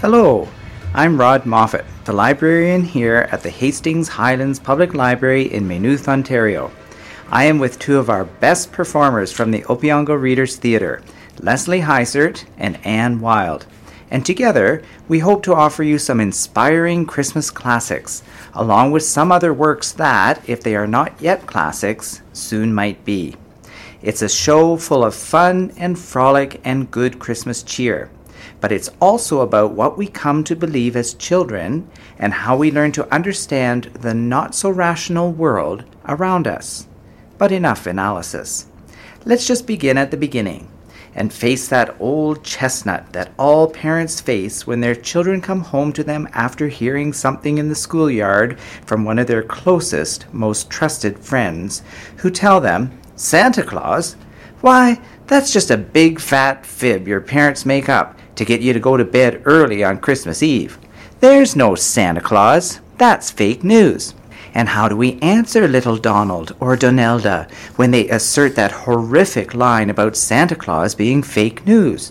Hello, I'm Rod Moffat, the librarian here at the Hastings Highlands Public Library in Maynooth, Ontario. I am with two of our best performers from the Opeongo Readers Theatre, Leslie Heisert and Anne Wild. And together, we hope to offer you some inspiring Christmas classics, along with some other works that, if they are not yet classics, soon might be. It's a show full of fun and frolic and good Christmas cheer but it's also about what we come to believe as children and how we learn to understand the not so rational world around us. But enough analysis. Let's just begin at the beginning and face that old chestnut that all parents face when their children come home to them after hearing something in the schoolyard from one of their closest, most trusted friends, who tell them, Santa Claus? Why, that's just a big fat fib your parents make up to get you to go to bed early on Christmas Eve. There's no Santa Claus. That's fake news. And how do we answer little Donald or Donelda when they assert that horrific line about Santa Claus being fake news?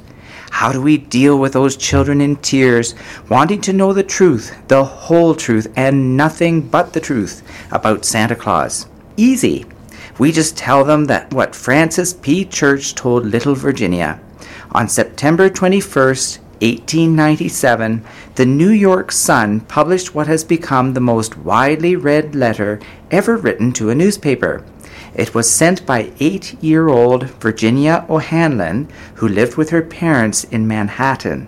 How do we deal with those children in tears, wanting to know the truth, the whole truth, and nothing but the truth about Santa Claus? Easy. We just tell them that what Francis P. Church told little Virginia on September 21, 1897, the New York Sun published what has become the most widely read letter ever written to a newspaper. It was sent by eight year old Virginia O'Hanlon, who lived with her parents in Manhattan.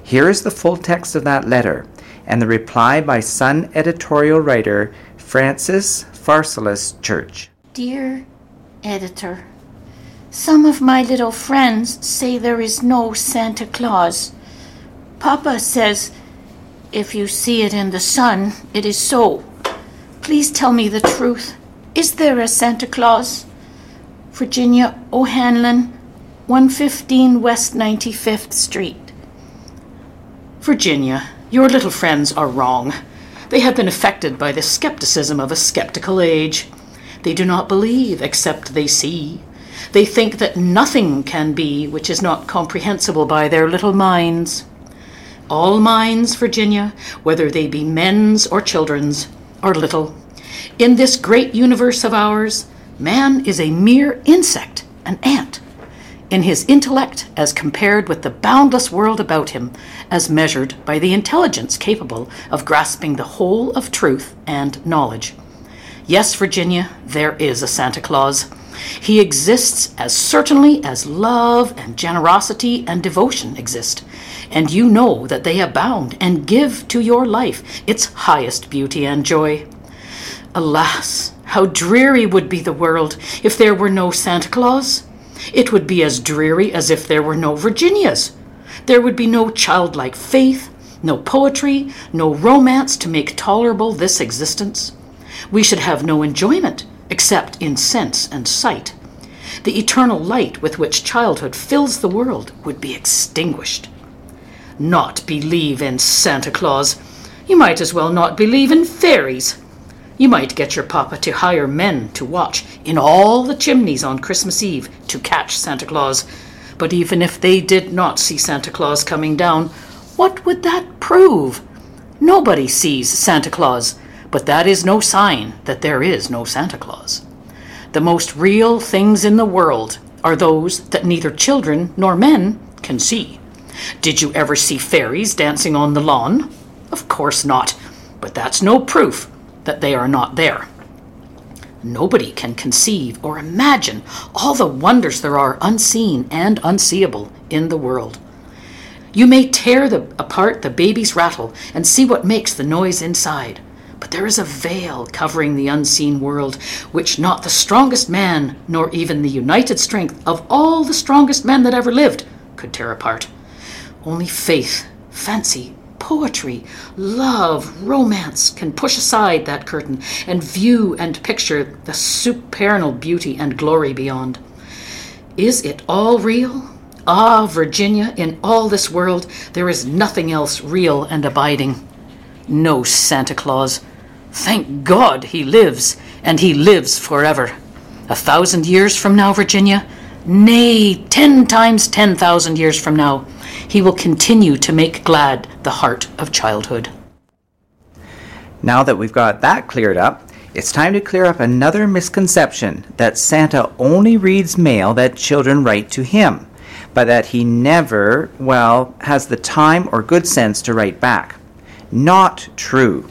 Here is the full text of that letter and the reply by Sun editorial writer Francis Pharsalus Church. Dear Editor, some of my little friends say there is no Santa Claus. Papa says if you see it in the sun, it is so. Please tell me the truth. Is there a Santa Claus? Virginia O'Hanlon, 115 West 95th Street. Virginia, your little friends are wrong. They have been affected by the skepticism of a skeptical age. They do not believe except they see. They think that nothing can be which is not comprehensible by their little minds. All minds, Virginia, whether they be men's or children's, are little. In this great universe of ours, man is a mere insect, an ant. In his intellect, as compared with the boundless world about him, as measured by the intelligence capable of grasping the whole of truth and knowledge. Yes, Virginia, there is a Santa Claus. He exists as certainly as love and generosity and devotion exist, and you know that they abound and give to your life its highest beauty and joy. Alas, how dreary would be the world if there were no Santa Claus! It would be as dreary as if there were no Virginias. There would be no childlike faith, no poetry, no romance to make tolerable this existence. We should have no enjoyment except in sense and sight. The eternal light with which childhood fills the world would be extinguished. Not believe in Santa Claus. You might as well not believe in fairies. You might get your papa to hire men to watch in all the chimneys on Christmas Eve to catch Santa Claus. But even if they did not see Santa Claus coming down, what would that prove? Nobody sees Santa Claus. But that is no sign that there is no Santa Claus. The most real things in the world are those that neither children nor men can see. Did you ever see fairies dancing on the lawn? Of course not, but that's no proof that they are not there. Nobody can conceive or imagine all the wonders there are unseen and unseeable in the world. You may tear the, apart the baby's rattle and see what makes the noise inside. But there is a veil covering the unseen world, which not the strongest man, nor even the united strength of all the strongest men that ever lived, could tear apart. Only faith, fancy, poetry, love, romance can push aside that curtain and view and picture the supernal beauty and glory beyond. Is it all real? Ah, Virginia, in all this world there is nothing else real and abiding. No Santa Claus, Thank God he lives, and he lives forever. A thousand years from now, Virginia, nay, ten times ten thousand years from now, he will continue to make glad the heart of childhood. Now that we've got that cleared up, it's time to clear up another misconception that Santa only reads mail that children write to him, but that he never, well, has the time or good sense to write back. Not true,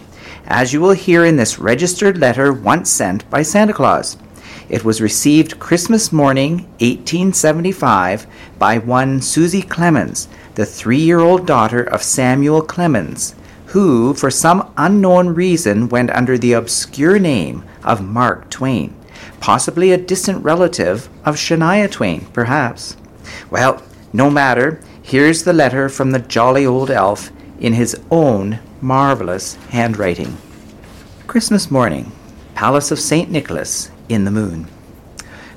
as you will hear in this registered letter once sent by Santa Claus. It was received Christmas morning, 1875, by one Susie Clemens, the three year old daughter of Samuel Clemens, who, for some unknown reason, went under the obscure name of Mark Twain, possibly a distant relative of Shania Twain, perhaps. Well, no matter, here's the letter from the jolly old elf in his own marvelous handwriting. Christmas morning, Palace of St. Nicholas, in the moon.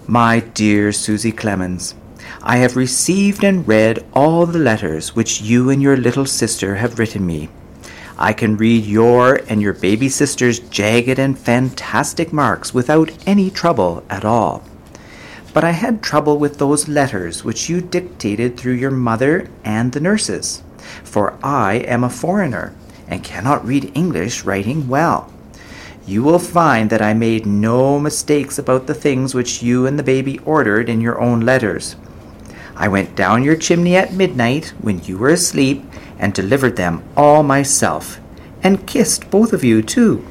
My dear Susie Clemens, I have received and read all the letters which you and your little sister have written me. I can read your and your baby sister's jagged and fantastic marks without any trouble at all. But I had trouble with those letters which you dictated through your mother and the nurses, for I am a foreigner and cannot read English writing well. You will find that I made no mistakes about the things which you and the baby ordered in your own letters. I went down your chimney at midnight when you were asleep and delivered them all myself, and kissed both of you too.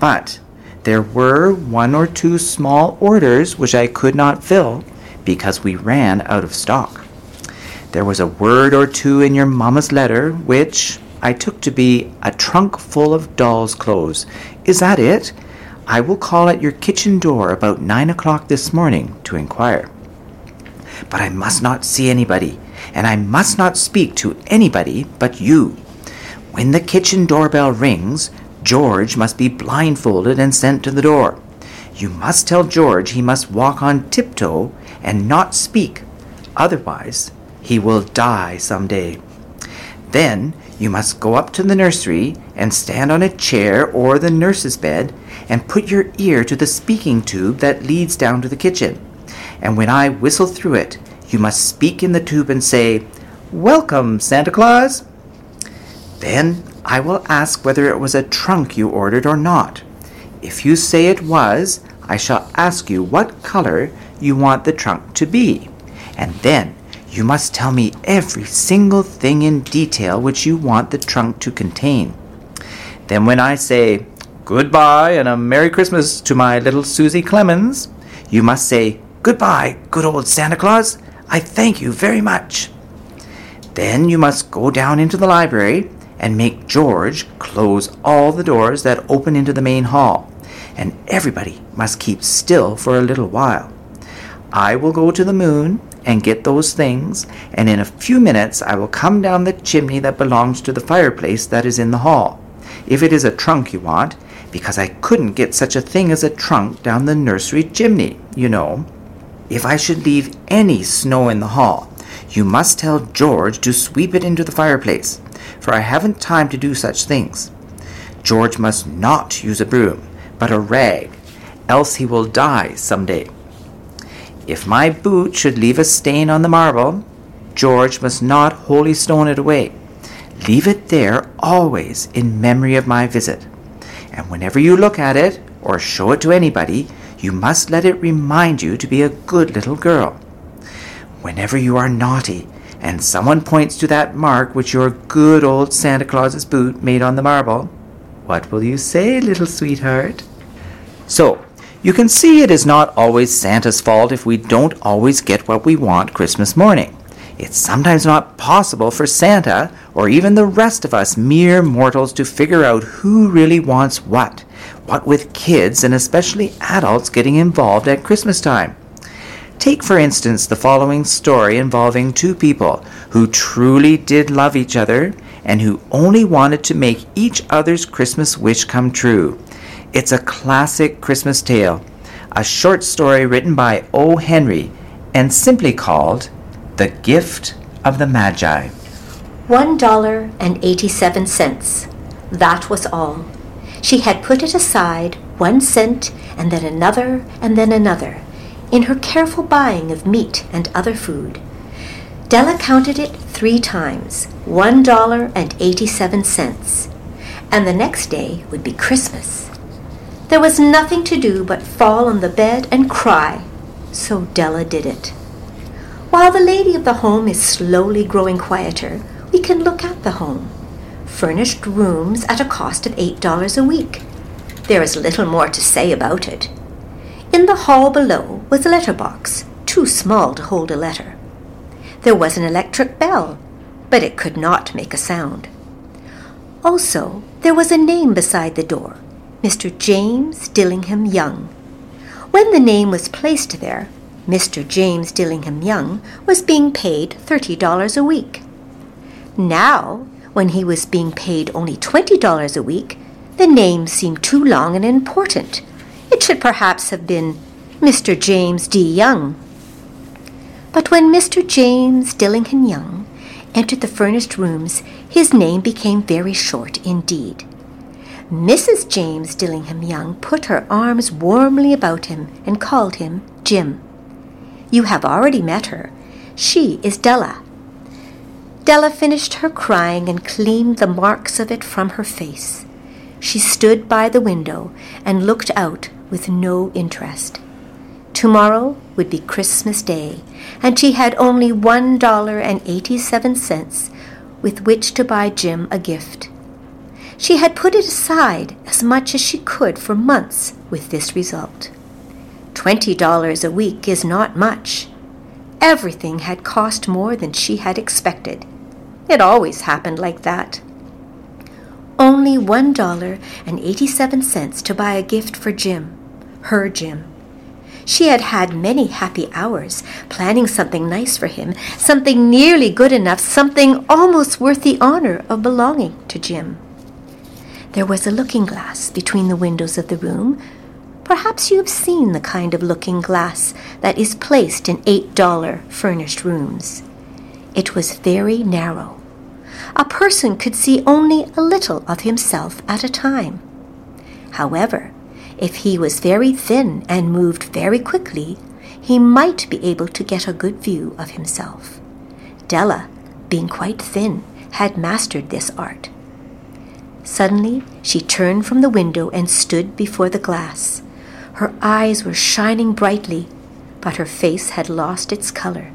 But there were one or two small orders which I could not fill because we ran out of stock. There was a word or two in your mamma's letter which I took to be a trunk full of doll's clothes. Is that it? I will call at your kitchen door about nine o'clock this morning to inquire. But I must not see anybody and I must not speak to anybody but you. When the kitchen doorbell rings, George must be blindfolded and sent to the door. You must tell George he must walk on tiptoe and not speak, otherwise, he will die some day. Then you must go up to the nursery and stand on a chair or the nurse's bed and put your ear to the speaking tube that leads down to the kitchen. And when I whistle through it, you must speak in the tube and say, Welcome, Santa Claus. Then I will ask whether it was a trunk you ordered or not. If you say it was, I shall ask you what color you want the trunk to be. And then you must tell me every single thing in detail which you want the trunk to contain. Then, when I say goodbye and a Merry Christmas to my little Susie Clemens, you must say, Goodbye, good old Santa Claus. I thank you very much. Then you must go down into the library and make George close all the doors that open into the main hall, and everybody must keep still for a little while. I will go to the moon and get those things, and in a few minutes I will come down the chimney that belongs to the fireplace that is in the hall. If it is a trunk you want, because I couldn't get such a thing as a trunk down the nursery chimney, you know. If I should leave any snow in the hall, you must tell George to sweep it into the fireplace, for I haven't time to do such things. George must not use a broom, but a rag, else he will die some day. If my boot should leave a stain on the marble, George must not holystone it away. Leave it there always in memory of my visit. And whenever you look at it, or show it to anybody, you must let it remind you to be a good little girl. Whenever you are naughty, and someone points to that mark which your good old Santa Claus's boot made on the marble, what will you say, little sweetheart? So, you can see it is not always Santa's fault if we don't always get what we want Christmas morning. It's sometimes not possible for Santa, or even the rest of us mere mortals, to figure out who really wants what what with kids and especially adults getting involved at Christmas time. Take, for instance, the following story involving two people who truly did love each other and who only wanted to make each other's Christmas wish come true. It's a classic Christmas tale, a short story written by O. Henry and simply called The Gift of the Magi. One dollar and eighty-seven cents. That was all. She had put it aside, one cent, and then another, and then another. in her careful buying of meat and other food. Della counted it three times, one dollar and eighty-seven cents, and the next day would be Christmas. There was nothing to do but fall on the bed and cry, so Della did it. While the lady of the home is slowly growing quieter, we can look at the home. Furnished rooms at a cost of $8 a week. There is little more to say about it. In the hall below was a letter box, too small to hold a letter. There was an electric bell, but it could not make a sound. Also, there was a name beside the door Mr. James Dillingham Young. When the name was placed there, Mr. James Dillingham Young was being paid $30 a week. Now, when he was being paid only $20 a week, the name seemed too long and important. It should perhaps have been Mr. James D. Young. But when Mr. James Dillingham Young entered the furnished rooms, his name became very short indeed. Mrs. James Dillingham Young put her arms warmly about him and called him Jim. You have already met her. She is Della. Della finished her crying and cleaned the marks of it from her face. She stood by the window and looked out with no interest. Tomorrow would be Christmas Day, and she had only one dollar and eighty-seven cents with which to buy Jim a gift. She had put it aside as much as she could for months with this result. Twenty dollars a week is not much. Everything had cost more than she had expected. It always happened like that. Only one dollar and eighty-seven cents to buy a gift for Jim, her Jim. She had had many happy hours planning something nice for him, something nearly good enough, something almost worth the honor of belonging to Jim. There was a looking glass between the windows of the room. Perhaps you have seen the kind of looking glass that is placed in $8 furnished rooms. It was very narrow. A person could see only a little of himself at a time. However, if he was very thin and moved very quickly, he might be able to get a good view of himself. Della, being quite thin, had mastered this art. Suddenly, she turned from the window and stood before the glass. Her eyes were shining brightly, but her face had lost its color.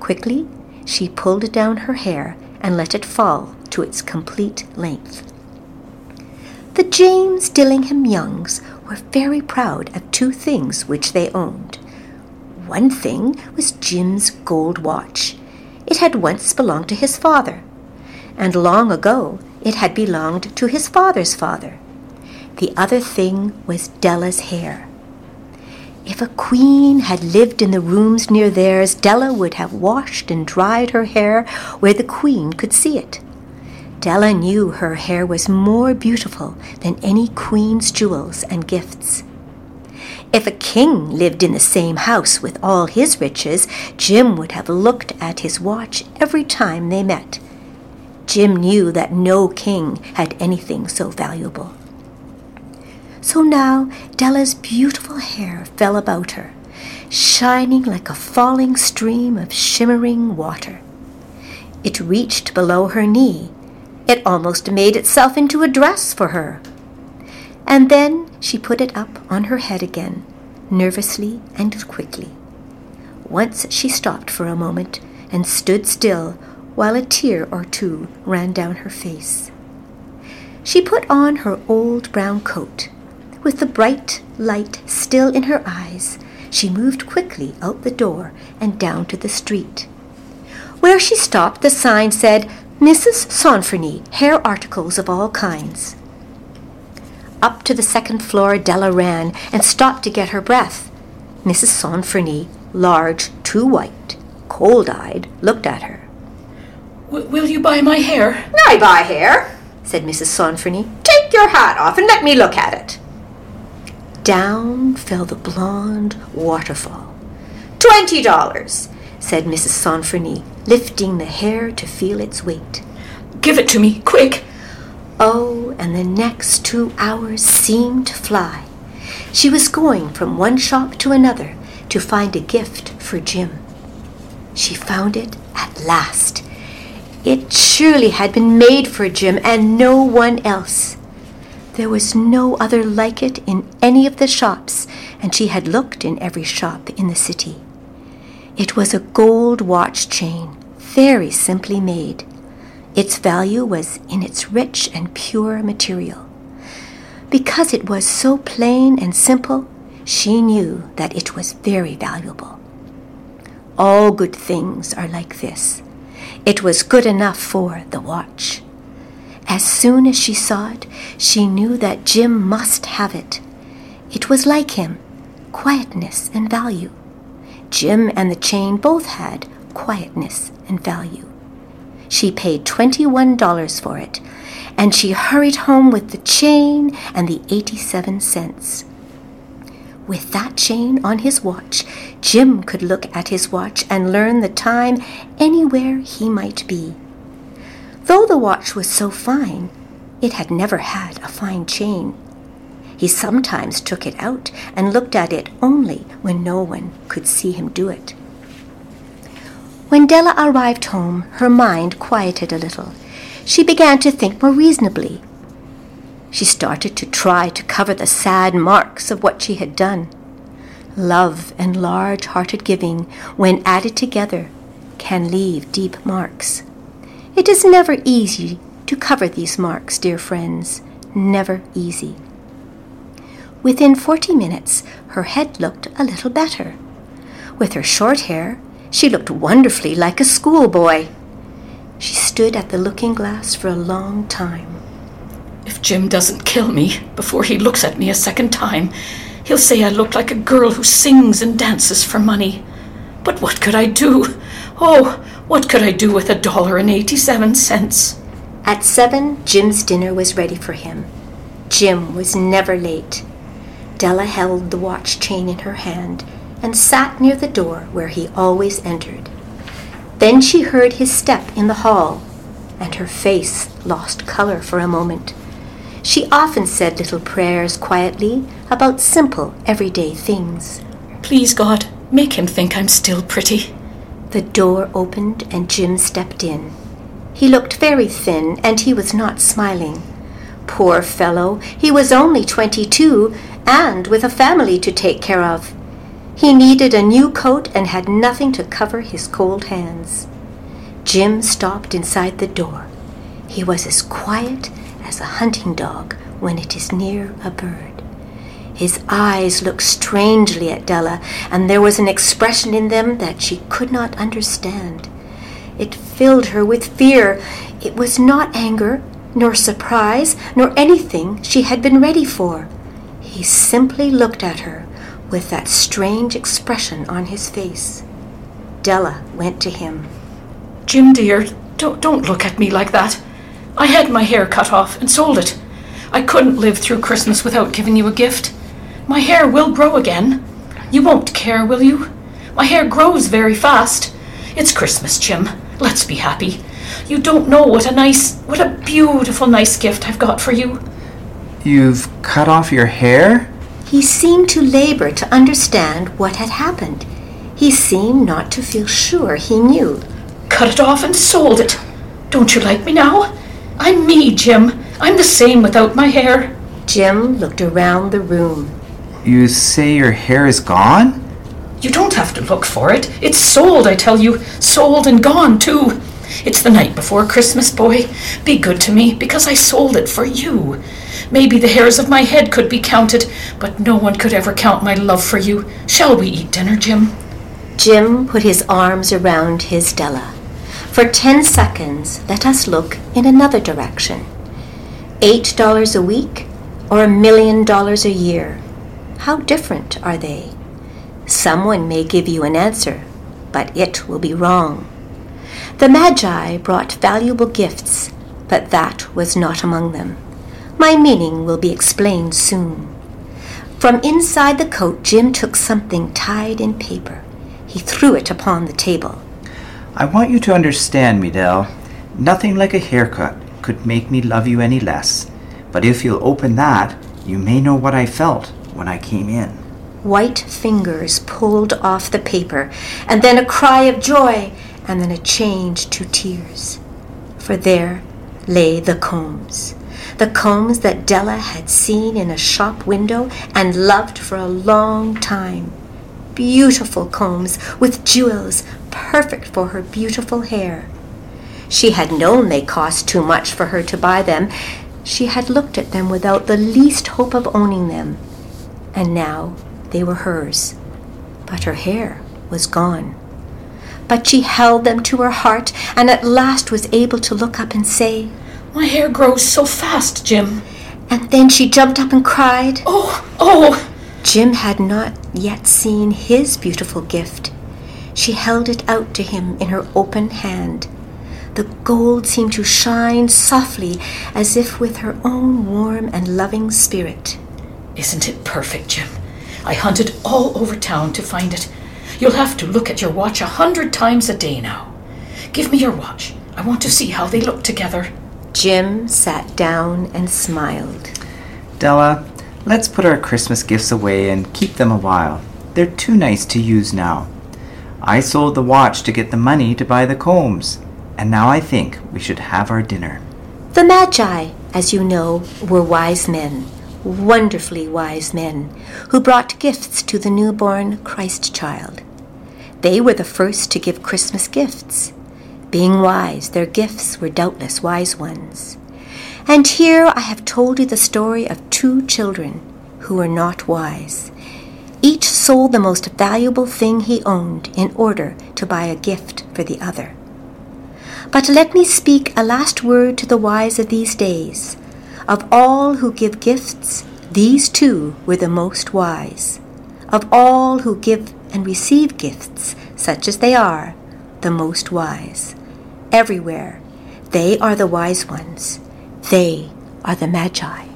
Quickly, she pulled down her hair and let it fall to its complete length. The James Dillingham Youngs were very proud of two things which they owned. One thing was Jim's gold watch. It had once belonged to his father, and long ago it had belonged to his father's father. The other thing was Della's hair. If a queen had lived in the rooms near theirs, Della would have washed and dried her hair where the queen could see it. Della knew her hair was more beautiful than any queen's jewels and gifts. If a king lived in the same house with all his riches, Jim would have looked at his watch every time they met. Jim knew that no king had anything so valuable. So now Della's beautiful hair fell about her, shining like a falling stream of shimmering water. It reached below her knee. It almost made itself into a dress for her. And then she put it up on her head again, nervously and quickly. Once she stopped for a moment and stood still while a tear or two ran down her face. She put on her old brown coat with the bright light still in her eyes, she moved quickly out the door and down to the street. Where she stopped, the sign said, Mrs. Sofronie, hair articles of all kinds. Up to the second floor Della ran and stopped to get her breath. Mrs. Sofronie, large, too white, cold-eyed, looked at her. Will you buy my hair? I buy hair, said Mrs. Sofronie. Take your hat off and let me look at it. Down fell the blonde waterfall. Twenty dollars, said Mrs. Sofronie, lifting the hair to feel its weight. Give it to me, quick! Oh, and the next two hours seemed to fly. She was going from one shop to another, to find a gift for Jim. She found it at last. It surely had been made for Jim and no one else. There was no other like it in any of the shops, and she had looked in every shop in the city. It was a gold watch chain, very simply made. Its value was in its rich and pure material. Because it was so plain and simple, she knew that it was very valuable. All good things are like this. It was good enough for the watch. As soon as she saw it, she knew that Jim must have it. It was like him quietness and value. Jim and the chain both had quietness and value. She paid $21 for it, and she hurried home with the chain and the 87 cents. With that chain on his watch, Jim could look at his watch and learn the time anywhere he might be. Though the watch was so fine, it had never had a fine chain. He sometimes took it out and looked at it only when no one could see him do it. When Della arrived home, her mind quieted a little. She began to think more reasonably. She started to try to cover the sad marks of what she had done. Love and large hearted giving, when added together, can leave deep marks. It is never easy to cover these marks, dear friends, never easy. Within forty minutes, her head looked a little better. With her short hair, she looked wonderfully like a schoolboy. She stood at the looking glass for a long time. If Jim doesn't kill me before he looks at me a second time, he'll say I look like a girl who sings and dances for money. But what could I do? Oh, what could I do with a dollar and eighty-seven cents? At seven, Jim's dinner was ready for him. Jim was never late. Della held the watch chain in her hand and sat near the door where he always entered. Then she heard his step in the hall, and her face lost color for a moment. She often said little prayers quietly about simple, everyday things. Please, God, make him think I'm still pretty. The door opened and Jim stepped in. He looked very thin and he was not smiling. Poor fellow, he was only twenty two and with a family to take care of. He needed a new coat and had nothing to cover his cold hands. Jim stopped inside the door. He was as quiet as a hunting dog when it is near a bird. His eyes looked strangely at Della, and there was an expression in them that she could not understand. It filled her with fear. It was not anger, nor surprise, nor anything she had been ready for. He simply looked at her with that strange expression on his face. Della went to him. Jim, dear, don't, don't look at me like that. I had my hair cut off and sold it. I couldn't live through Christmas without giving you a gift. My hair will grow again. You won't care, will you? My hair grows very fast. It's Christmas, Jim. Let's be happy. You don't know what a nice, what a beautiful, nice gift I've got for you. You've cut off your hair? He seemed to labor to understand what had happened. He seemed not to feel sure he knew. Cut it off and sold it. Don't you like me now? I'm me, Jim. I'm the same without my hair. Jim looked around the room. You say your hair is gone? You don't have to look for it. It's sold, I tell you. Sold and gone, too. It's the night before Christmas, boy. Be good to me, because I sold it for you. Maybe the hairs of my head could be counted, but no one could ever count my love for you. Shall we eat dinner, Jim? Jim put his arms around his Della. For ten seconds, let us look in another direction. Eight dollars a week or a million dollars a year? How different are they? Someone may give you an answer, but it will be wrong. The Magi brought valuable gifts, but that was not among them. My meaning will be explained soon. From inside the coat, Jim took something tied in paper. He threw it upon the table. I want you to understand me, Dell. Nothing like a haircut could make me love you any less. But if you'll open that, you may know what I felt when I came in. White fingers pulled off the paper, and then a cry of joy, and then a change to tears. For there lay the combs. The combs that Della had seen in a shop window and loved for a long time. Beautiful combs with jewels, perfect for her beautiful hair. She had known they cost too much for her to buy them. She had looked at them without the least hope of owning them. And now they were hers. But her hair was gone. But she held them to her heart and at last was able to look up and say, My hair grows so fast, Jim. And then she jumped up and cried. Oh, oh! Jim had not yet seen his beautiful gift. She held it out to him in her open hand. The gold seemed to shine softly as if with her own warm and loving spirit. Isn't it perfect, Jim? I hunted all over town to find it. You'll have to look at your watch a hundred times a day now. Give me your watch. I want to see how they look together. Jim sat down and smiled. Della, let's put our Christmas gifts away and keep them a while. They're too nice to use now. I sold the watch to get the money to buy the combs, and now I think we should have our dinner. The Magi, as you know, were wise men, wonderfully wise men, who brought gifts to the newborn Christ child. They were the first to give Christmas gifts. Being wise, their gifts were doubtless wise ones. And here I have told you the story of two children who were not wise. Each sold the most valuable thing he owned in order to buy a gift for the other. But let me speak a last word to the wise of these days. Of all who give gifts, these two were the most wise. Of all who give and receive gifts, such as they are, the most wise. Everywhere, they are the wise ones. They are the Magi.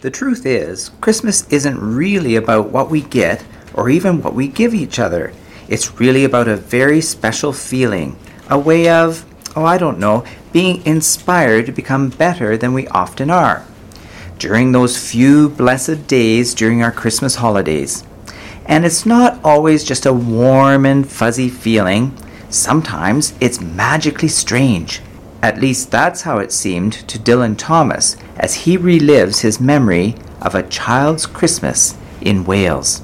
The truth is, Christmas isn't really about what we get or even what we give each other. It's really about a very special feeling, a way of, oh, I don't know, being inspired to become better than we often are. During those few blessed days during our Christmas holidays. And it's not always just a warm and fuzzy feeling. Sometimes it's magically strange. At least that's how it seemed to Dylan Thomas as he relives his memory of a child's Christmas in Wales.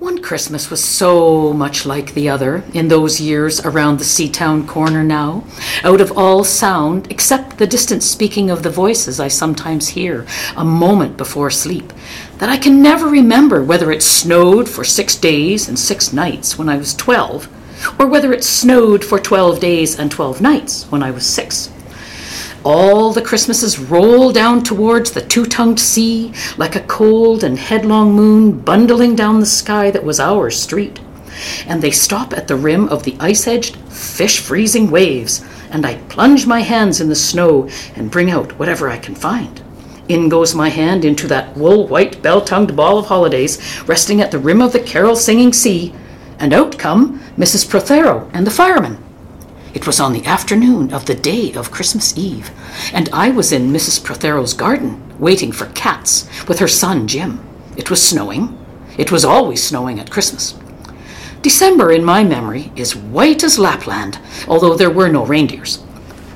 One Christmas was so much like the other in those years around the Seatown corner now, out of all sound except the distant speaking of the voices I sometimes hear a moment before sleep, that I can never remember whether it snowed for six days and six nights when I was twelve or whether it snowed for 12 days and 12 nights when I was six. All the Christmases roll down towards the two tongued sea like a cold and headlong moon bundling down the sky that was our street. And they stop at the rim of the ice edged, fish freezing waves, and I plunge my hands in the snow and bring out whatever I can find. In goes my hand into that wool white bell tongued ball of holidays resting at the rim of the carol singing sea, and out come Mrs. Prothero and the fireman. It was on the afternoon of the day of Christmas Eve, and I was in Mrs. Prothero's garden waiting for cats with her son Jim. It was snowing. It was always snowing at Christmas. December, in my memory, is white as Lapland, although there were no reindeers.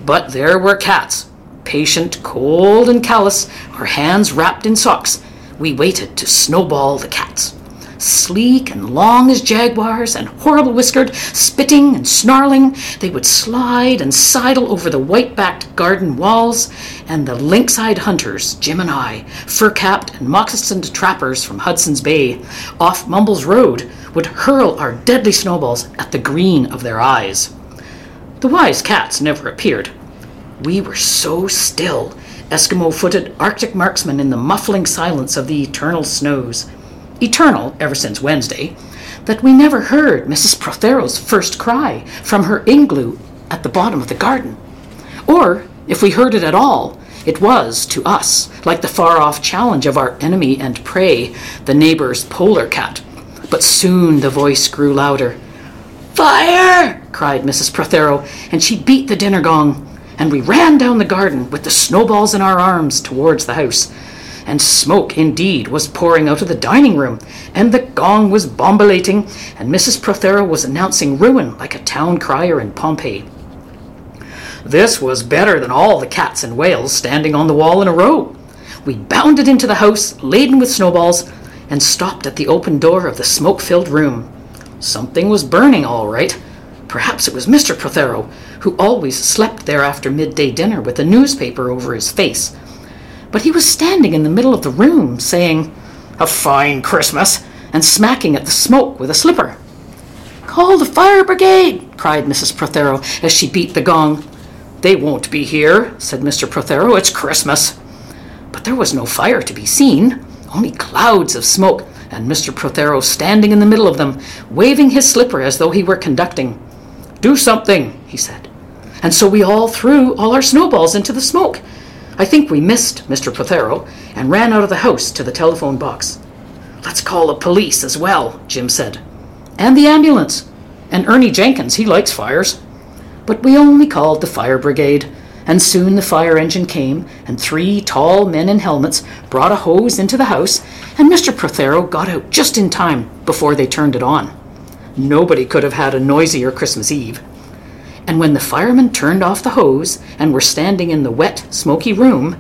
But there were cats, patient, cold, and callous, our hands wrapped in socks. We waited to snowball the cats sleek and long as jaguars and horrible whiskered, spitting and snarling, they would slide and sidle over the white backed garden walls, and the lynx eyed hunters, Jim and I, fur capped and moccasined trappers from Hudson's Bay, off Mumbles Road, would hurl our deadly snowballs at the green of their eyes. The wise cats never appeared. We were so still, Eskimo footed Arctic marksmen in the muffling silence of the eternal snows eternal ever since Wednesday, that we never heard Mrs. Prothero's first cry from her igloo at the bottom of the garden. Or, if we heard it at all, it was, to us, like the far off challenge of our enemy and prey, the neighbor's polar cat. But soon the voice grew louder. Fire! cried Mrs. Prothero, and she beat the dinner gong, and we ran down the garden with the snowballs in our arms towards the house. And smoke indeed was pouring out of the dining room, and the gong was bombilating, and Mrs. Prothero was announcing ruin like a town crier in Pompeii. This was better than all the cats in Wales standing on the wall in a row. We bounded into the house, laden with snowballs, and stopped at the open door of the smoke filled room. Something was burning, all right. Perhaps it was Mr. Prothero, who always slept there after midday dinner with a newspaper over his face. But he was standing in the middle of the room, saying, A fine Christmas, and smacking at the smoke with a slipper. Call the fire brigade, cried Mrs. Prothero as she beat the gong. They won't be here, said Mr. Prothero. It's Christmas. But there was no fire to be seen, only clouds of smoke, and Mr. Prothero standing in the middle of them, waving his slipper as though he were conducting. Do something, he said. And so we all threw all our snowballs into the smoke. I think we missed Mr. Prothero and ran out of the house to the telephone box. Let's call the police as well, Jim said. And the ambulance. And Ernie Jenkins, he likes fires. But we only called the fire brigade, and soon the fire engine came, and three tall men in helmets brought a hose into the house, and Mr. Prothero got out just in time before they turned it on. Nobody could have had a noisier Christmas Eve. And when the firemen turned off the hose and were standing in the wet, smoky room,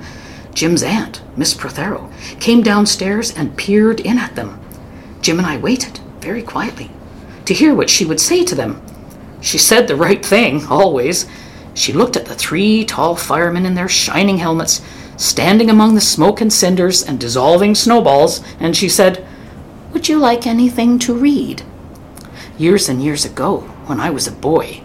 Jim's aunt, Miss Prothero, came downstairs and peered in at them. Jim and I waited, very quietly, to hear what she would say to them. She said the right thing, always. She looked at the three tall firemen in their shining helmets, standing among the smoke and cinders and dissolving snowballs, and she said, Would you like anything to read? Years and years ago, when I was a boy,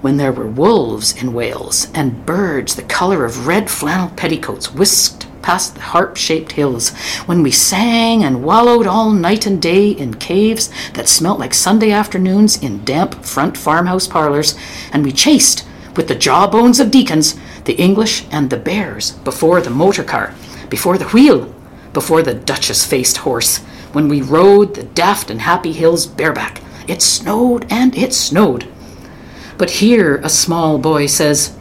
when there were wolves in Wales and birds the color of red flannel petticoats whisked past the harp shaped hills, when we sang and wallowed all night and day in caves that smelt like Sunday afternoons in damp front farmhouse parlors, and we chased, with the jawbones of deacons, the English and the bears before the motor car, before the wheel, before the duchess faced horse, when we rode the daft and happy hills bareback. It snowed and it snowed. But here a small boy says,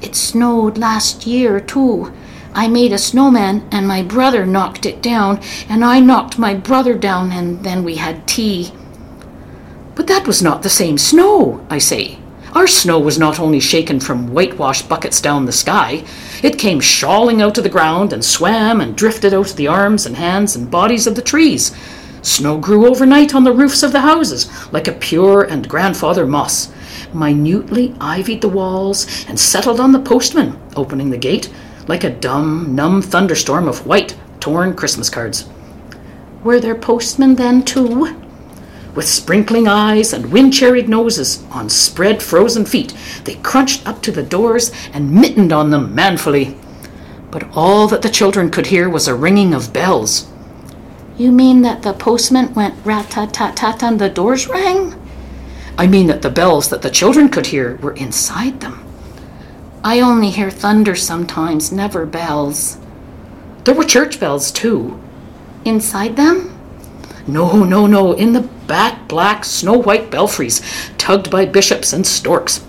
It snowed last year, too. I made a snowman and my brother knocked it down, and I knocked my brother down, and then we had tea. But that was not the same snow, I say. Our snow was not only shaken from whitewash buckets down the sky, it came shawling out of the ground and swam and drifted out of the arms and hands and bodies of the trees. Snow grew overnight on the roofs of the houses like a pure and grandfather moss, minutely ivied the walls, and settled on the postman, opening the gate like a dumb, numb thunderstorm of white, torn Christmas cards. Were there postmen then, too? With sprinkling eyes and wind cherried noses, on spread frozen feet, they crunched up to the doors and mittened on them manfully. But all that the children could hear was a ringing of bells. You mean that the postman went rat tat tat tat and the doors rang? I mean that the bells that the children could hear were inside them. I only hear thunder sometimes, never bells. There were church bells, too. Inside them? No, no, no, in the bat black, snow white belfries, tugged by bishops and storks.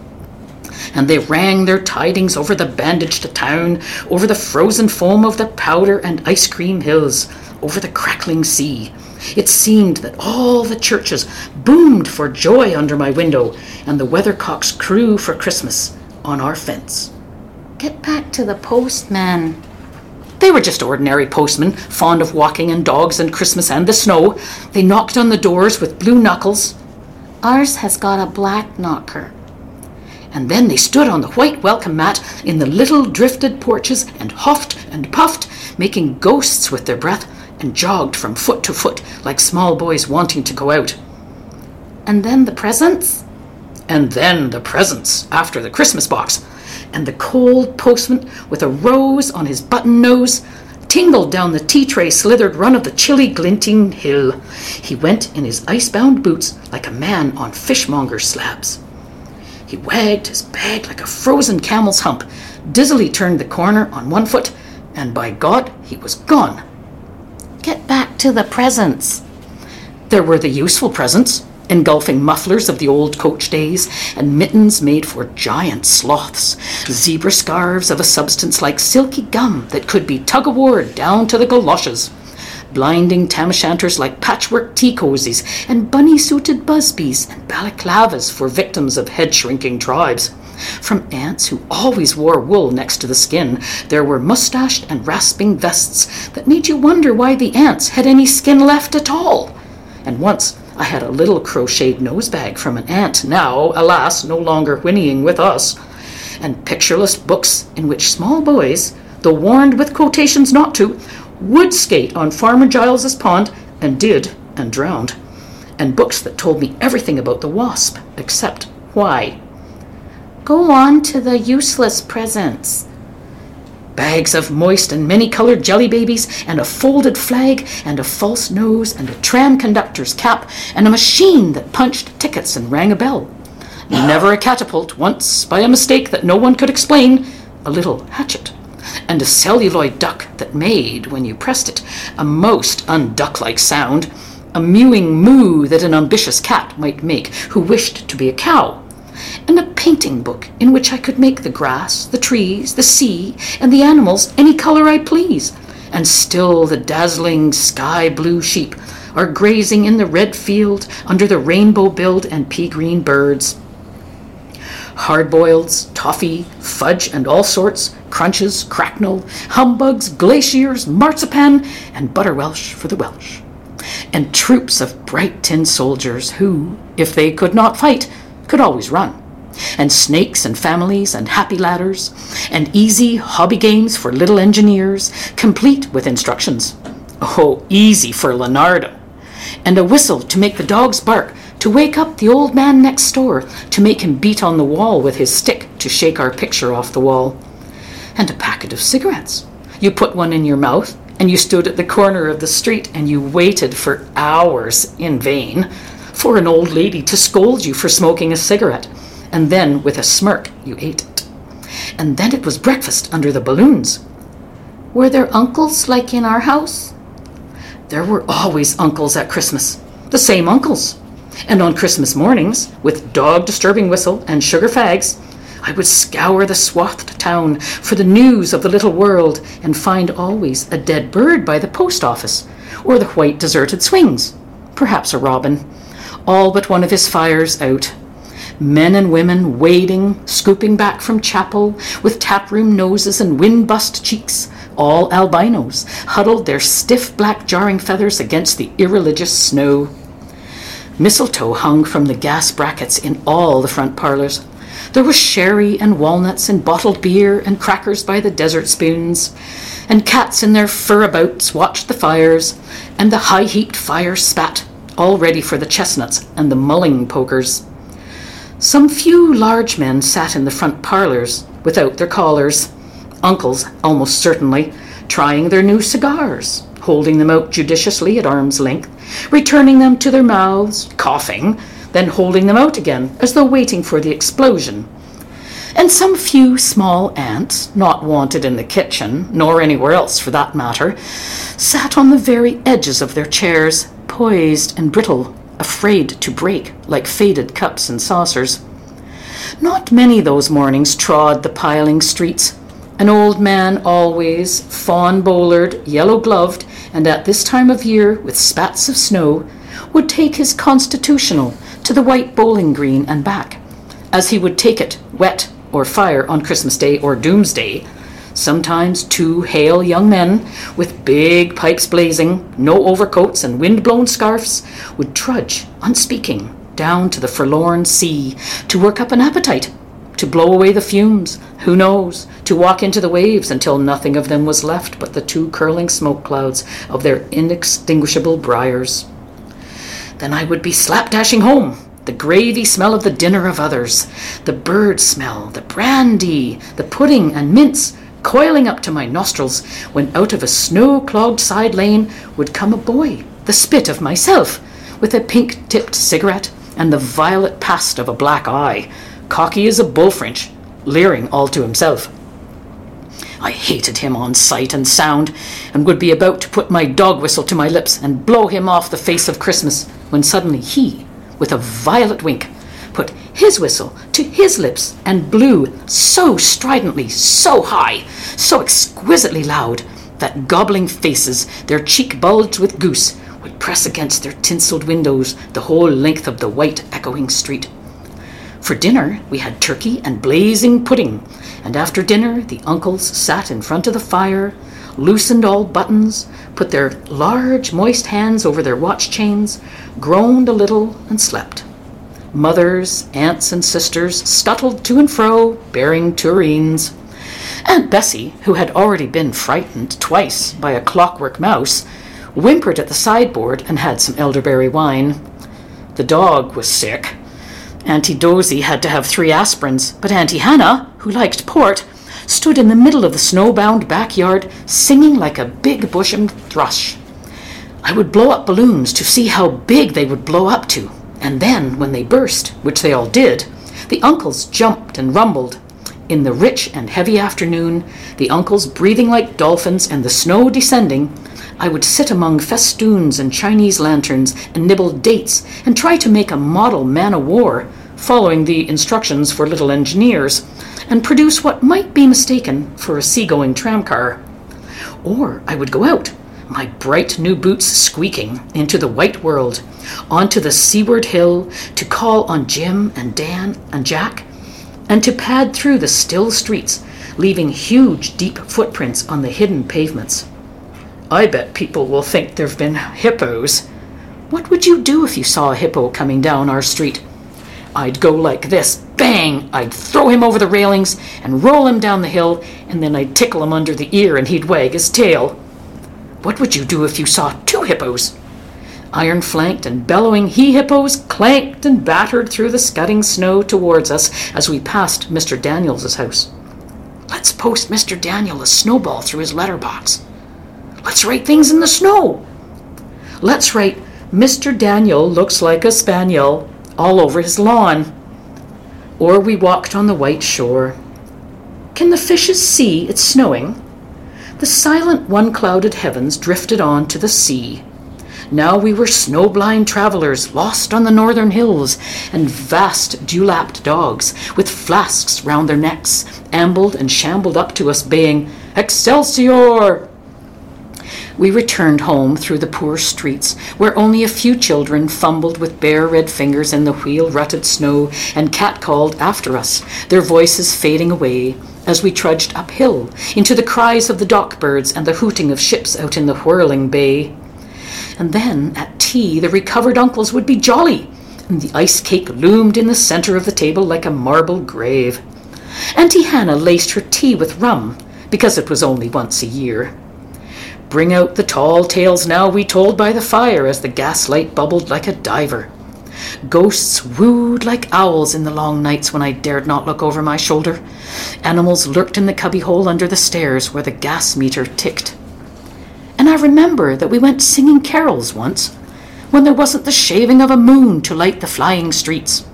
And they rang their tidings over the bandaged town, over the frozen foam of the powder and ice cream hills, over the crackling sea. It seemed that all the churches boomed for joy under my window, and the weathercocks crew for Christmas on our fence. Get back to the postman. They were just ordinary postmen, fond of walking and dogs and Christmas and the snow. They knocked on the doors with blue knuckles. Ours has got a black knocker. And then they stood on the white welcome mat in the little drifted porches and huffed and puffed, making ghosts with their breath, and jogged from foot to foot like small boys wanting to go out. And then the presents? And then the presents after the Christmas box. And the cold postman, with a rose on his button nose, tingled down the tea tray slithered run of the chilly glinting hill. He went in his ice-bound boots like a man on fishmonger slabs. He wagged his bag like a frozen camel's hump, dizzily turned the corner on one foot, and by God, he was gone. Get back to the presents. There were the useful presents engulfing mufflers of the old coach days, and mittens made for giant sloths, zebra scarves of a substance like silky gum that could be tug of war down to the galoshes, blinding tam like patchwork tea cozies, and bunny suited busbies and balaclavas for victims of head shrinking tribes. From aunts who always wore wool next to the skin, there were mustached and rasping vests that made you wonder why the aunts had any skin left at all. And once I had a little crocheted nosebag from an aunt, now, alas, no longer whinnying with us, and pictureless books in which small boys, though warned with quotations not to, would skate on Farmer Giles's pond and did and drowned, and books that told me everything about the wasp, except why. Go on to the useless presents. Bags of moist and many colored jelly babies, and a folded flag, and a false nose, and a tram conductor's cap, and a machine that punched tickets and rang a bell. Never a catapult, once, by a mistake that no one could explain, a little hatchet, and a celluloid duck that made, when you pressed it, a most unduck like sound, a mewing moo that an ambitious cat might make who wished to be a cow and a painting book in which I could make the grass, the trees, the sea, and the animals any color I please. And still the dazzling sky blue sheep are grazing in the red field under the rainbow billed and pea green birds. Hard boileds, toffee, fudge, and all sorts, crunches, cracknel, humbugs, glaciers, marzipan, and butter Welsh for the Welsh. And troops of bright tin soldiers who, if they could not fight, could always run. And snakes and families and happy ladders, and easy hobby games for little engineers, complete with instructions. Oh, easy for Leonardo. And a whistle to make the dogs bark, to wake up the old man next door, to make him beat on the wall with his stick to shake our picture off the wall. And a packet of cigarettes. You put one in your mouth, and you stood at the corner of the street and you waited for hours in vain for an old lady to scold you for smoking a cigarette, and then, with a smirk, you ate it. And then it was breakfast under the balloons. Were there uncles like in our house? There were always uncles at Christmas, the same uncles. And on Christmas mornings, with dog disturbing whistle and sugar fags, I would scour the swathed town for the news of the little world and find always a dead bird by the post office, or the white deserted swings, perhaps a robin, all but one of his fires out. Men and women wading, scooping back from chapel, with taproom noses and wind bust cheeks, all albinos, huddled their stiff black jarring feathers against the irreligious snow. Mistletoe hung from the gas brackets in all the front parlours. There was sherry and walnuts and bottled beer and crackers by the desert spoons, and cats in their furabouts watched the fires, and the high heaped fire spat, all ready for the chestnuts and the mulling pokers. Some few large men sat in the front parlours without their collars, uncles almost certainly, trying their new cigars, holding them out judiciously at arm's length, returning them to their mouths, coughing, then holding them out again as though waiting for the explosion. And some few small aunts, not wanted in the kitchen, nor anywhere else for that matter, sat on the very edges of their chairs, poised and brittle, afraid to break like faded cups and saucers. Not many those mornings trod the piling streets. An old man always, fawn bowlered, yellow gloved, and at this time of year with spats of snow, would take his constitutional to the white bowling green and back, as he would take it, wet or fire on Christmas Day or Doomsday, Sometimes two hale young men, with big pipes blazing, no overcoats, and wind blown scarfs, would trudge, unspeaking, down to the forlorn sea to work up an appetite, to blow away the fumes, who knows, to walk into the waves until nothing of them was left but the two curling smoke clouds of their inextinguishable briars. Then I would be slapdashing home, the gravy smell of the dinner of others, the bird smell, the brandy, the pudding and mince, coiling up to my nostrils, when out of a snow clogged side lane would come a boy, the spit of myself, with a pink tipped cigarette and the violet past of a black eye, cocky as a bullfinch, leering all to himself. I hated him on sight and sound, and would be about to put my dog whistle to my lips and blow him off the face of Christmas, when suddenly he, with a violet wink, put his whistle to his lips and blew so stridently, so high, so exquisitely loud that gobbling faces, their cheek bulged with goose, would press against their tinselled windows the whole length of the white echoing street. For dinner, we had turkey and blazing pudding, and after dinner, the uncles sat in front of the fire, loosened all buttons, put their large, moist hands over their watch chains, groaned a little, and slept. Mothers, aunts, and sisters scuttled to and fro, bearing tureens. Aunt Bessie, who had already been frightened twice by a clockwork mouse, whimpered at the sideboard and had some elderberry wine. The dog was sick. Auntie Dosie had to have three aspirins, but Auntie Hannah, who liked port, stood in the middle of the snowbound backyard singing like a big busham thrush. I would blow up balloons to see how big they would blow up to, and then, when they burst, which they all did, the uncles jumped and rumbled. In the rich and heavy afternoon, the uncles breathing like dolphins and the snow descending, I would sit among festoons and Chinese lanterns and nibble dates and try to make a model man o' war, following the instructions for little engineers, and produce what might be mistaken for a seagoing tramcar. Or I would go out, my bright new boots squeaking, into the white world, onto the seaward hill to call on Jim and Dan and Jack, and to pad through the still streets, leaving huge, deep footprints on the hidden pavements. I bet people will think there've been hippos. What would you do if you saw a hippo coming down our street? I'd go like this bang! I'd throw him over the railings and roll him down the hill, and then I'd tickle him under the ear and he'd wag his tail. What would you do if you saw two hippos? Iron flanked and bellowing he hippos clanked and battered through the scudding snow towards us as we passed Mr. Daniels's house. Let's post Mr. Daniel a snowball through his letterbox. Let's write things in the snow. Let's write Mr. Daniel looks like a spaniel all over his lawn. Or we walked on the white shore. Can the fishes see it's snowing? The silent one clouded heavens drifted on to the sea. Now we were snow-blind travelers lost on the northern hills, and vast dew-lapped dogs, with flasks round their necks, ambled and shambled up to us, baying, Excelsior! We returned home through the poor streets, where only a few children fumbled with bare red fingers in the wheel rutted snow and catcalled after us, their voices fading away as we trudged uphill into the cries of the dock birds and the hooting of ships out in the whirling bay. And then at tea, the recovered uncles would be jolly, and the ice cake loomed in the centre of the table like a marble grave. Auntie Hannah laced her tea with rum, because it was only once a year. Bring out the tall tales now we told by the fire as the gaslight bubbled like a diver. Ghosts wooed like owls in the long nights when I dared not look over my shoulder. Animals lurked in the cubbyhole under the stairs where the gas meter ticked. And I remember that we went singing carols once, when there wasn't the shaving of a moon to light the flying streets.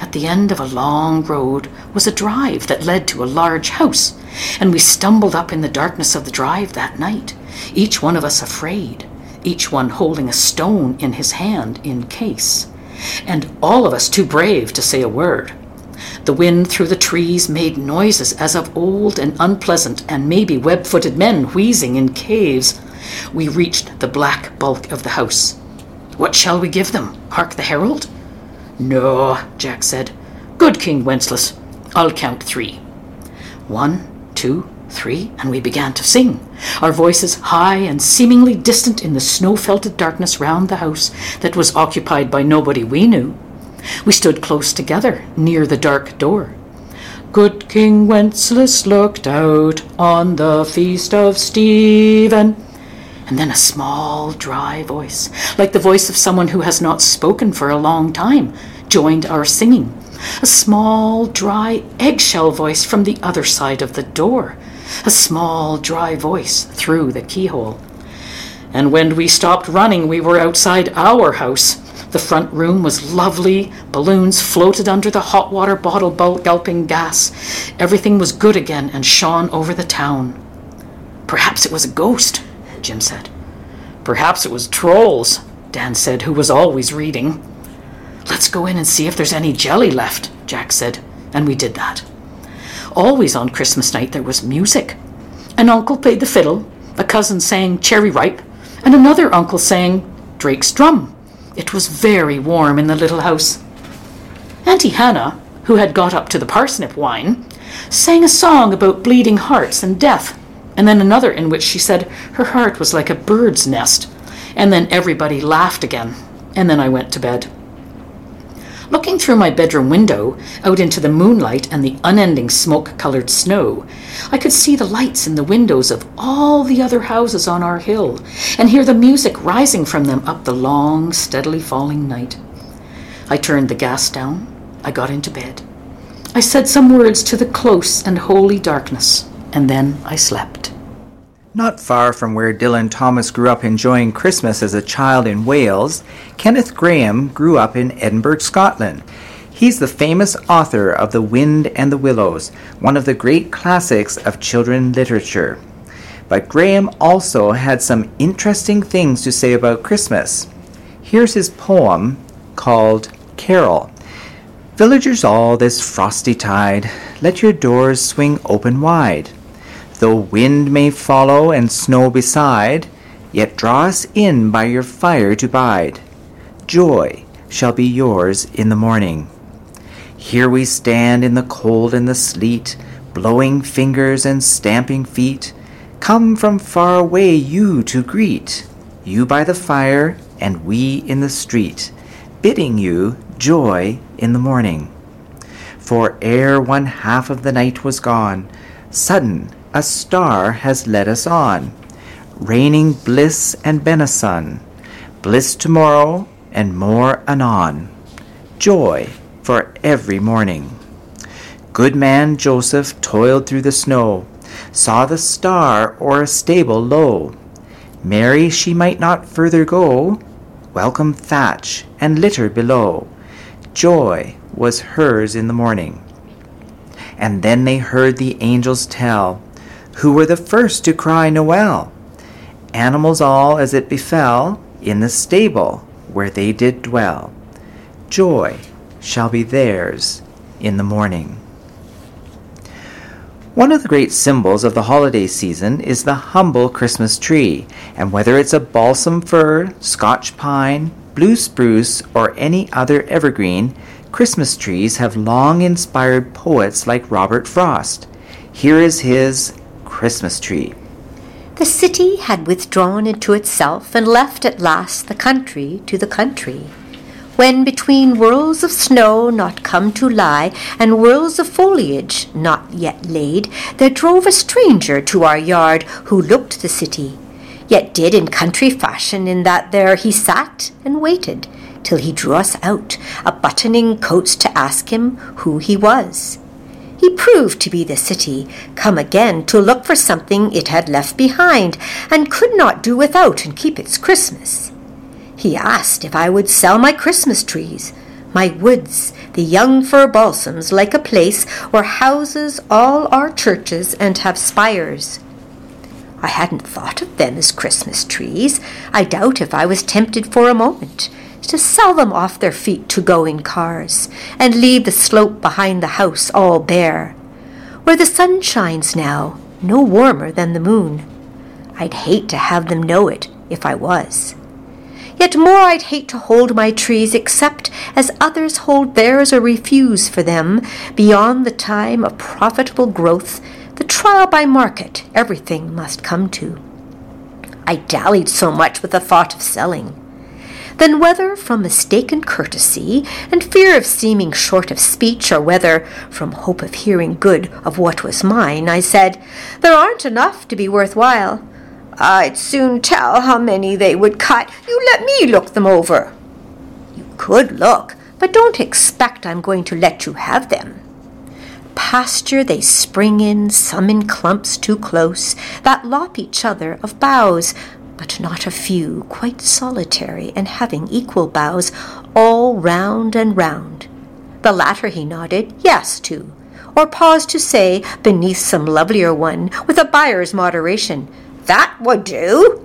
At the end of a long road was a drive that led to a large house, and we stumbled up in the darkness of the drive that night, each one of us afraid, each one holding a stone in his hand in case, and all of us too brave to say a word. The wind through the trees made noises as of old and unpleasant, and maybe web footed men wheezing in caves. We reached the black bulk of the house. What shall we give them? Hark the herald? No, Jack said. Good King Wenceslas. I'll count three. One, two, three, and we began to sing, our voices high and seemingly distant in the snow felted darkness round the house that was occupied by nobody we knew. We stood close together, near the dark door. Good King Wenceslas looked out on the feast of Stephen. And then a small, dry voice, like the voice of someone who has not spoken for a long time, joined our singing. A small, dry, eggshell voice from the other side of the door. A small, dry voice through the keyhole. And when we stopped running, we were outside our house. The front room was lovely. Balloons floated under the hot water bottle gulping gas. Everything was good again and shone over the town. Perhaps it was a ghost, Jim said. Perhaps it was trolls, Dan said, who was always reading. Let's go in and see if there's any jelly left, Jack said, and we did that. Always on Christmas night there was music. An uncle played the fiddle, a cousin sang Cherry Ripe, and another uncle sang Drake's Drum. It was very warm in the little house. Auntie Hannah, who had got up to the parsnip wine, sang a song about bleeding hearts and death, and then another in which she said her heart was like a bird's nest, and then everybody laughed again, and then I went to bed. Looking through my bedroom window out into the moonlight and the unending smoke colored snow, I could see the lights in the windows of all the other houses on our hill and hear the music rising from them up the long, steadily falling night. I turned the gas down. I got into bed. I said some words to the close and holy darkness, and then I slept. Not far from where Dylan Thomas grew up enjoying Christmas as a child in Wales, Kenneth Grahame grew up in Edinburgh, Scotland. He's the famous author of The Wind and the Willows, one of the great classics of children literature. But Grahame also had some interesting things to say about Christmas. Here's his poem called Carol. Villagers all this frosty tide, let your doors swing open wide. Though wind may follow and snow beside, yet draw us in by your fire to bide. Joy shall be yours in the morning. Here we stand in the cold and the sleet, blowing fingers and stamping feet, come from far away you to greet, you by the fire and we in the street, bidding you joy in the morning. For ere one half of the night was gone, sudden a star has led us on, raining bliss and benison, bliss tomorrow and more anon, joy for every morning. Good man Joseph toiled through the snow, saw the star o'er a stable low. Mary she might not further go, welcome thatch and litter below. Joy was hers in the morning. And then they heard the angels tell who were the first to cry Noel? Animals all as it befell in the stable where they did dwell. Joy shall be theirs in the morning. One of the great symbols of the holiday season is the humble Christmas tree, and whether it's a balsam fir, Scotch pine, blue spruce, or any other evergreen, Christmas trees have long inspired poets like Robert Frost. Here is his Christmas tree. The city had withdrawn into itself and left at last the country to the country. When between whirls of snow not come to lie and whirls of foliage not yet laid, there drove a stranger to our yard who looked the city, yet did in country fashion in that there he sat and waited till he drew us out, a buttoning coats to ask him who he was. He proved to be the city, come again to look for something it had left behind, and could not do without and keep its Christmas. He asked if I would sell my Christmas trees, my woods, the young fir balsams, like a place where houses all are churches and have spires. I hadn't thought of them as Christmas trees. I doubt if I was tempted for a moment to sell them off their feet to go in cars, and leave the slope behind the house all bare, where the sun shines now, no warmer than the moon. I'd hate to have them know it if I was. Yet more I'd hate to hold my trees except as others hold theirs or refuse for them, beyond the time of profitable growth, the trial by market everything must come to. I dallied so much with the thought of selling then whether from mistaken courtesy and fear of seeming short of speech, or whether from hope of hearing good of what was mine, I said, There aren't enough to be worth while. I'd soon tell how many they would cut. You let me look them over. You could look, but don't expect I'm going to let you have them. Pasture they spring in, some in clumps too close, that lop each other of boughs, but not a few, quite solitary and having equal boughs all round and round. The latter he nodded yes to, or paused to say, beneath some lovelier one, with a buyer's moderation, That would do.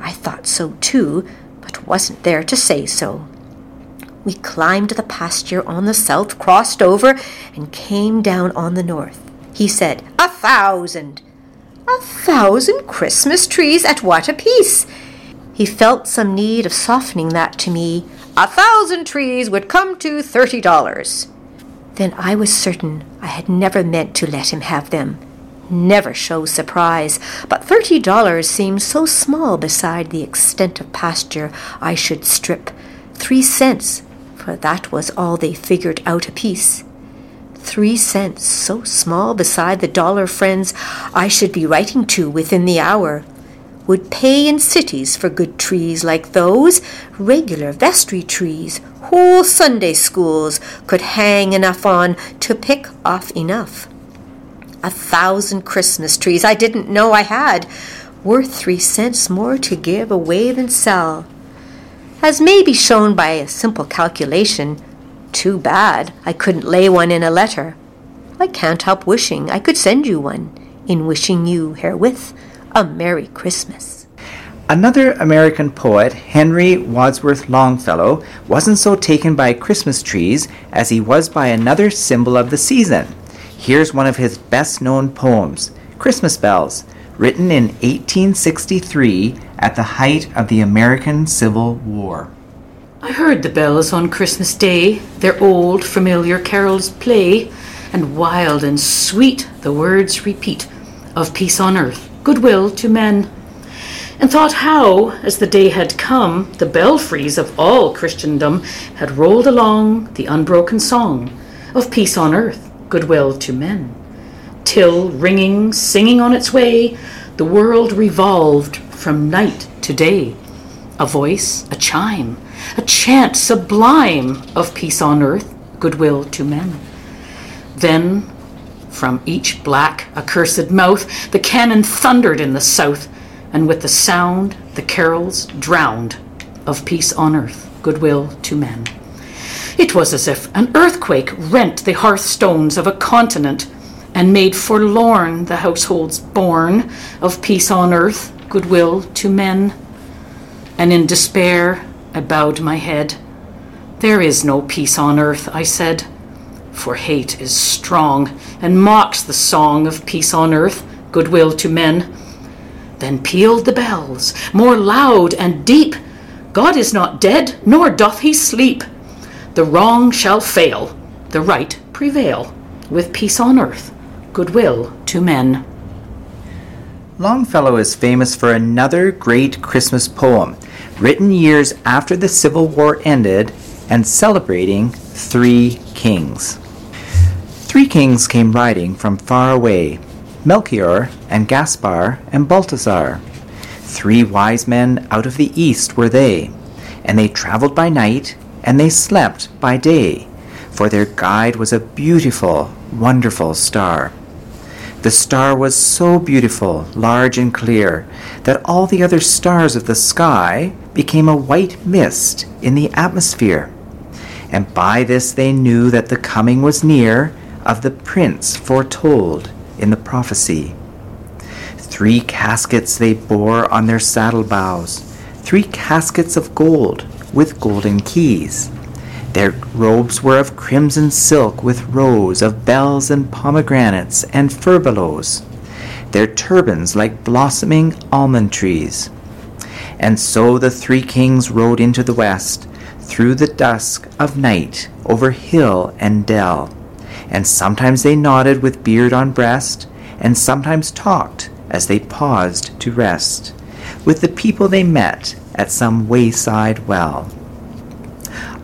I thought so too, but wasn't there to say so. We climbed the pasture on the south, crossed over, and came down on the north. He said, A thousand! A thousand Christmas trees at what a piece? He felt some need of softening that to me. A thousand trees would come to thirty dollars. Then I was certain I had never meant to let him have them. Never show surprise, but thirty dollars seemed so small beside the extent of pasture I should strip. Three cents, for that was all they figured out apiece. Three cents, so small beside the dollar friends I should be writing to within the hour would pay in cities for good trees like those, regular vestry trees, whole Sunday schools could hang enough on to pick off enough. A thousand Christmas trees I didn't know I had, worth three cents more to give away than sell. As may be shown by a simple calculation, too bad I couldn't lay one in a letter. I can't help wishing I could send you one, in wishing you herewith a Merry Christmas. Another American poet, Henry Wadsworth Longfellow, wasn't so taken by Christmas trees as he was by another symbol of the season. Here's one of his best known poems, Christmas Bells, written in 1863 at the height of the American Civil War. I heard the bells on Christmas Day, their old familiar carols play, and wild and sweet the words repeat of peace on earth goodwill to men, and thought how, as the day had come, the belfries of all Christendom had rolled along the unbroken song of peace on earth, goodwill to men, till, ringing, singing on its way, the world revolved from night to day. A voice, a chime, a chant sublime of peace on earth, goodwill to men. Then from each black, accursed mouth, the cannon thundered in the south, and with the sound, the carols drowned of peace on earth, goodwill to men. It was as if an earthquake rent the hearthstones of a continent and made forlorn the households born of peace on earth, goodwill to men. And in despair, I bowed my head. There is no peace on earth, I said for hate is strong and mocks the song of peace on earth, goodwill to men. Then pealed the bells, more loud and deep. God is not dead, nor doth he sleep. The wrong shall fail, the right prevail, with peace on earth, goodwill to men. Longfellow is famous for another great Christmas poem, written years after the Civil War ended and celebrating three kings. Three kings came riding from far away Melchior and Gaspar and Balthazar. Three wise men out of the east were they, and they traveled by night and they slept by day, for their guide was a beautiful, wonderful star. The star was so beautiful, large, and clear that all the other stars of the sky became a white mist in the atmosphere. And by this they knew that the coming was near of the prince foretold in the prophecy. Three caskets they bore on their saddle bows, three caskets of gold with golden keys. Their robes were of crimson silk with rows of bells and pomegranates and furbelows, their turbans like blossoming almond trees. And so the three kings rode into the west, through the dusk of night, over hill and dell and sometimes they nodded with beard on breast, and sometimes talked as they paused to rest, with the people they met at some wayside well.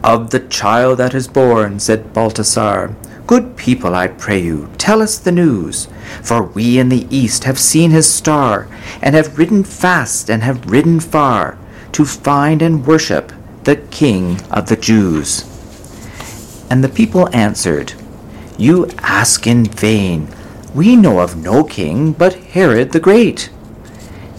Of the child that is born, said Balthazar, Good people, I pray you, tell us the news, for we in the east have seen his star, and have ridden fast and have ridden far, to find and worship the King of the Jews. And the people answered, you ask in vain. We know of no king but Herod the Great.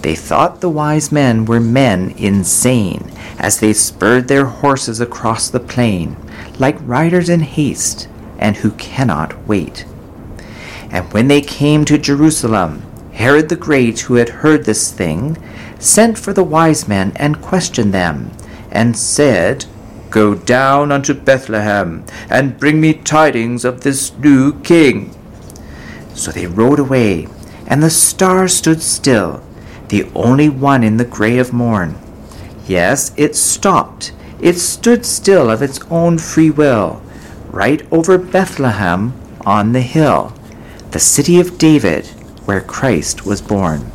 They thought the wise men were men insane as they spurred their horses across the plain, like riders in haste and who cannot wait. And when they came to Jerusalem, Herod the Great, who had heard this thing, sent for the wise men and questioned them, and said, Go down unto Bethlehem, and bring me tidings of this new king. So they rode away, and the star stood still, the only one in the grey of morn. Yes, it stopped. It stood still of its own free will, right over Bethlehem on the hill, the city of David, where Christ was born.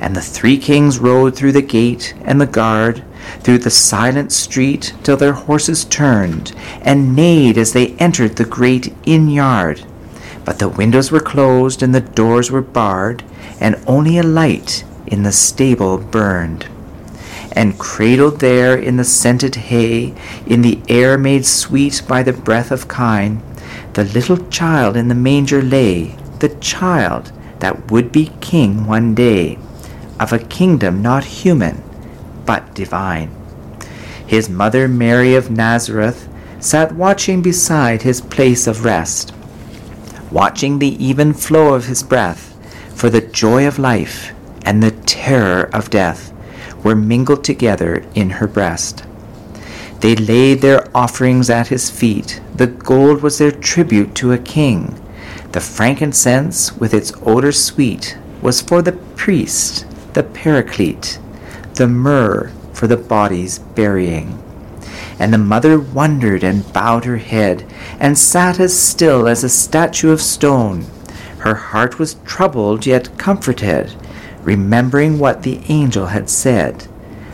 And the three kings rode through the gate and the guard, through the silent street, till their horses turned, and neighed as they entered the great inn yard. But the windows were closed and the doors were barred, and only a light in the stable burned. And cradled there in the scented hay, in the air made sweet by the breath of kine, the little child in the manger lay, the child that would be king one day of a kingdom not human, but divine. His mother Mary of Nazareth sat watching beside his place of rest, watching the even flow of his breath, for the joy of life and the terror of death were mingled together in her breast. They laid their offerings at his feet. The gold was their tribute to a king. The frankincense, with its odor sweet, was for the priest the paraclete, the myrrh for the body's burying. And the mother wondered and bowed her head, and sat as still as a statue of stone. Her heart was troubled yet comforted, remembering what the angel had said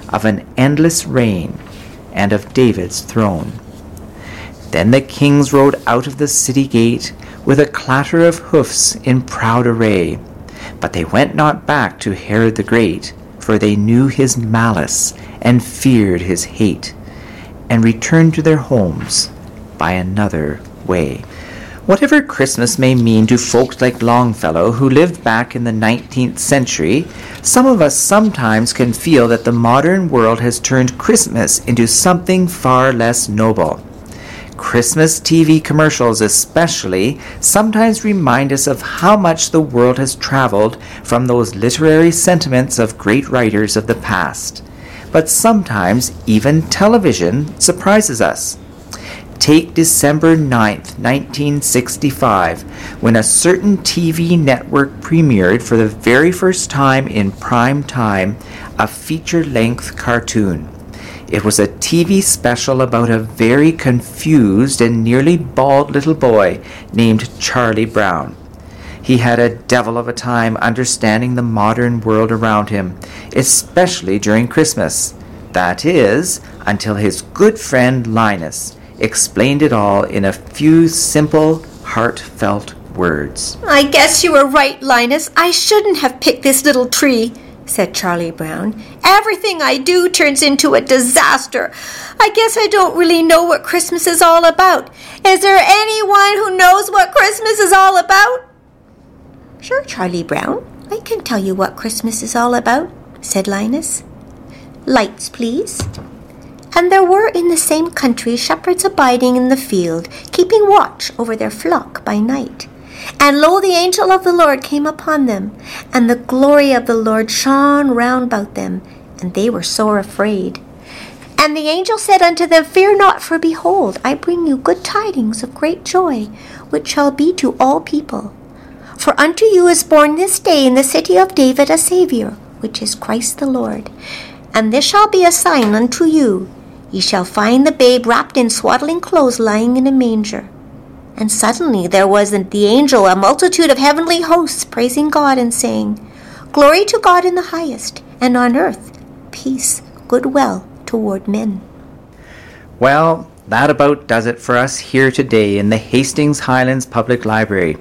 of an endless reign and of David's throne. Then the kings rode out of the city gate with a clatter of hoofs in proud array. But they went not back to Herod the Great, for they knew his malice and feared his hate, and return to their homes by another way. Whatever Christmas may mean to folks like Longfellow, who lived back in the 19th century, some of us sometimes can feel that the modern world has turned Christmas into something far less noble. Christmas TV commercials, especially, sometimes remind us of how much the world has traveled from those literary sentiments of great writers of the past. But sometimes even television surprises us. Take December 9th, 1965, when a certain TV network premiered for the very first time in prime time a feature length cartoon. It was a TV special about a very confused and nearly bald little boy named Charlie Brown. He had a devil of a time understanding the modern world around him, especially during Christmas. That is, until his good friend Linus explained it all in a few simple, heartfelt words. I guess you were right, Linus. I shouldn't have picked this little tree said Charlie Brown. Everything I do turns into a disaster. I guess I don't really know what Christmas is all about. Is there anyone who knows what Christmas is all about? Sure, Charlie Brown. I can tell you what Christmas is all about, said Linus. Lights, please. And there were in the same country shepherds abiding in the field, keeping watch over their flock by night. And lo, the angel of the Lord came upon them, and the glory of the Lord shone round about them, and they were sore afraid. And the angel said unto them, Fear not, for behold, I bring you good tidings of great joy, which shall be to all people. For unto you is born this day in the city of David a Saviour, which is Christ the Lord. And this shall be a sign unto you. Ye shall find the babe wrapped in swaddling clothes lying in a manger. And suddenly there was in the angel a multitude of heavenly hosts praising God and saying, Glory to God in the highest, and on earth peace, goodwill toward men. Well, that about does it for us here today in the Hastings Highlands Public Library.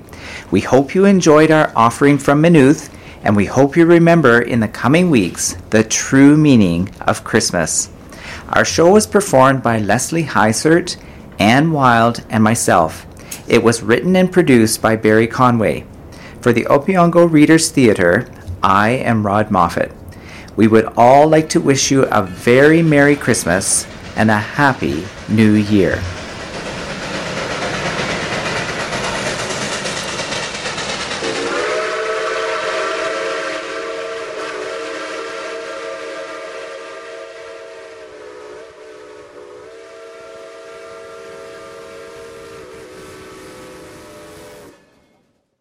We hope you enjoyed our offering from Maynooth, and we hope you remember in the coming weeks the true meaning of Christmas. Our show was performed by Leslie Heisert, Anne Wild, and myself. It was written and produced by Barry Conway. For the Opeongo Readers Theatre, I am Rod Moffat. We would all like to wish you a very Merry Christmas and a Happy New Year.